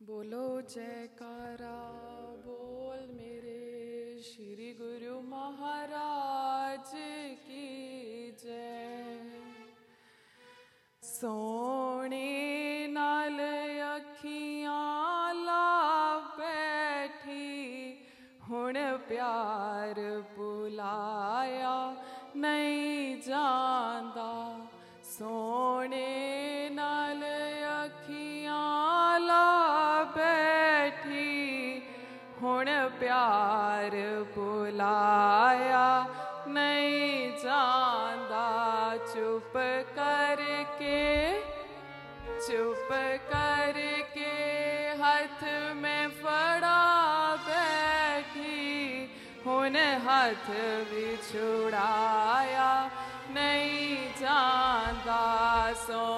बोलो जयकारा, बोल मेरे श्री गुरु महाराज की जय। सोने नाल अखियाँ ला बैठी हुण प्यार प्यार बुलाया, नहीं जाना चुप करके चुप करके हाथ में फड़ा बैठी उन्हें हाथ भी छुड़ाया, नहीं जाना सो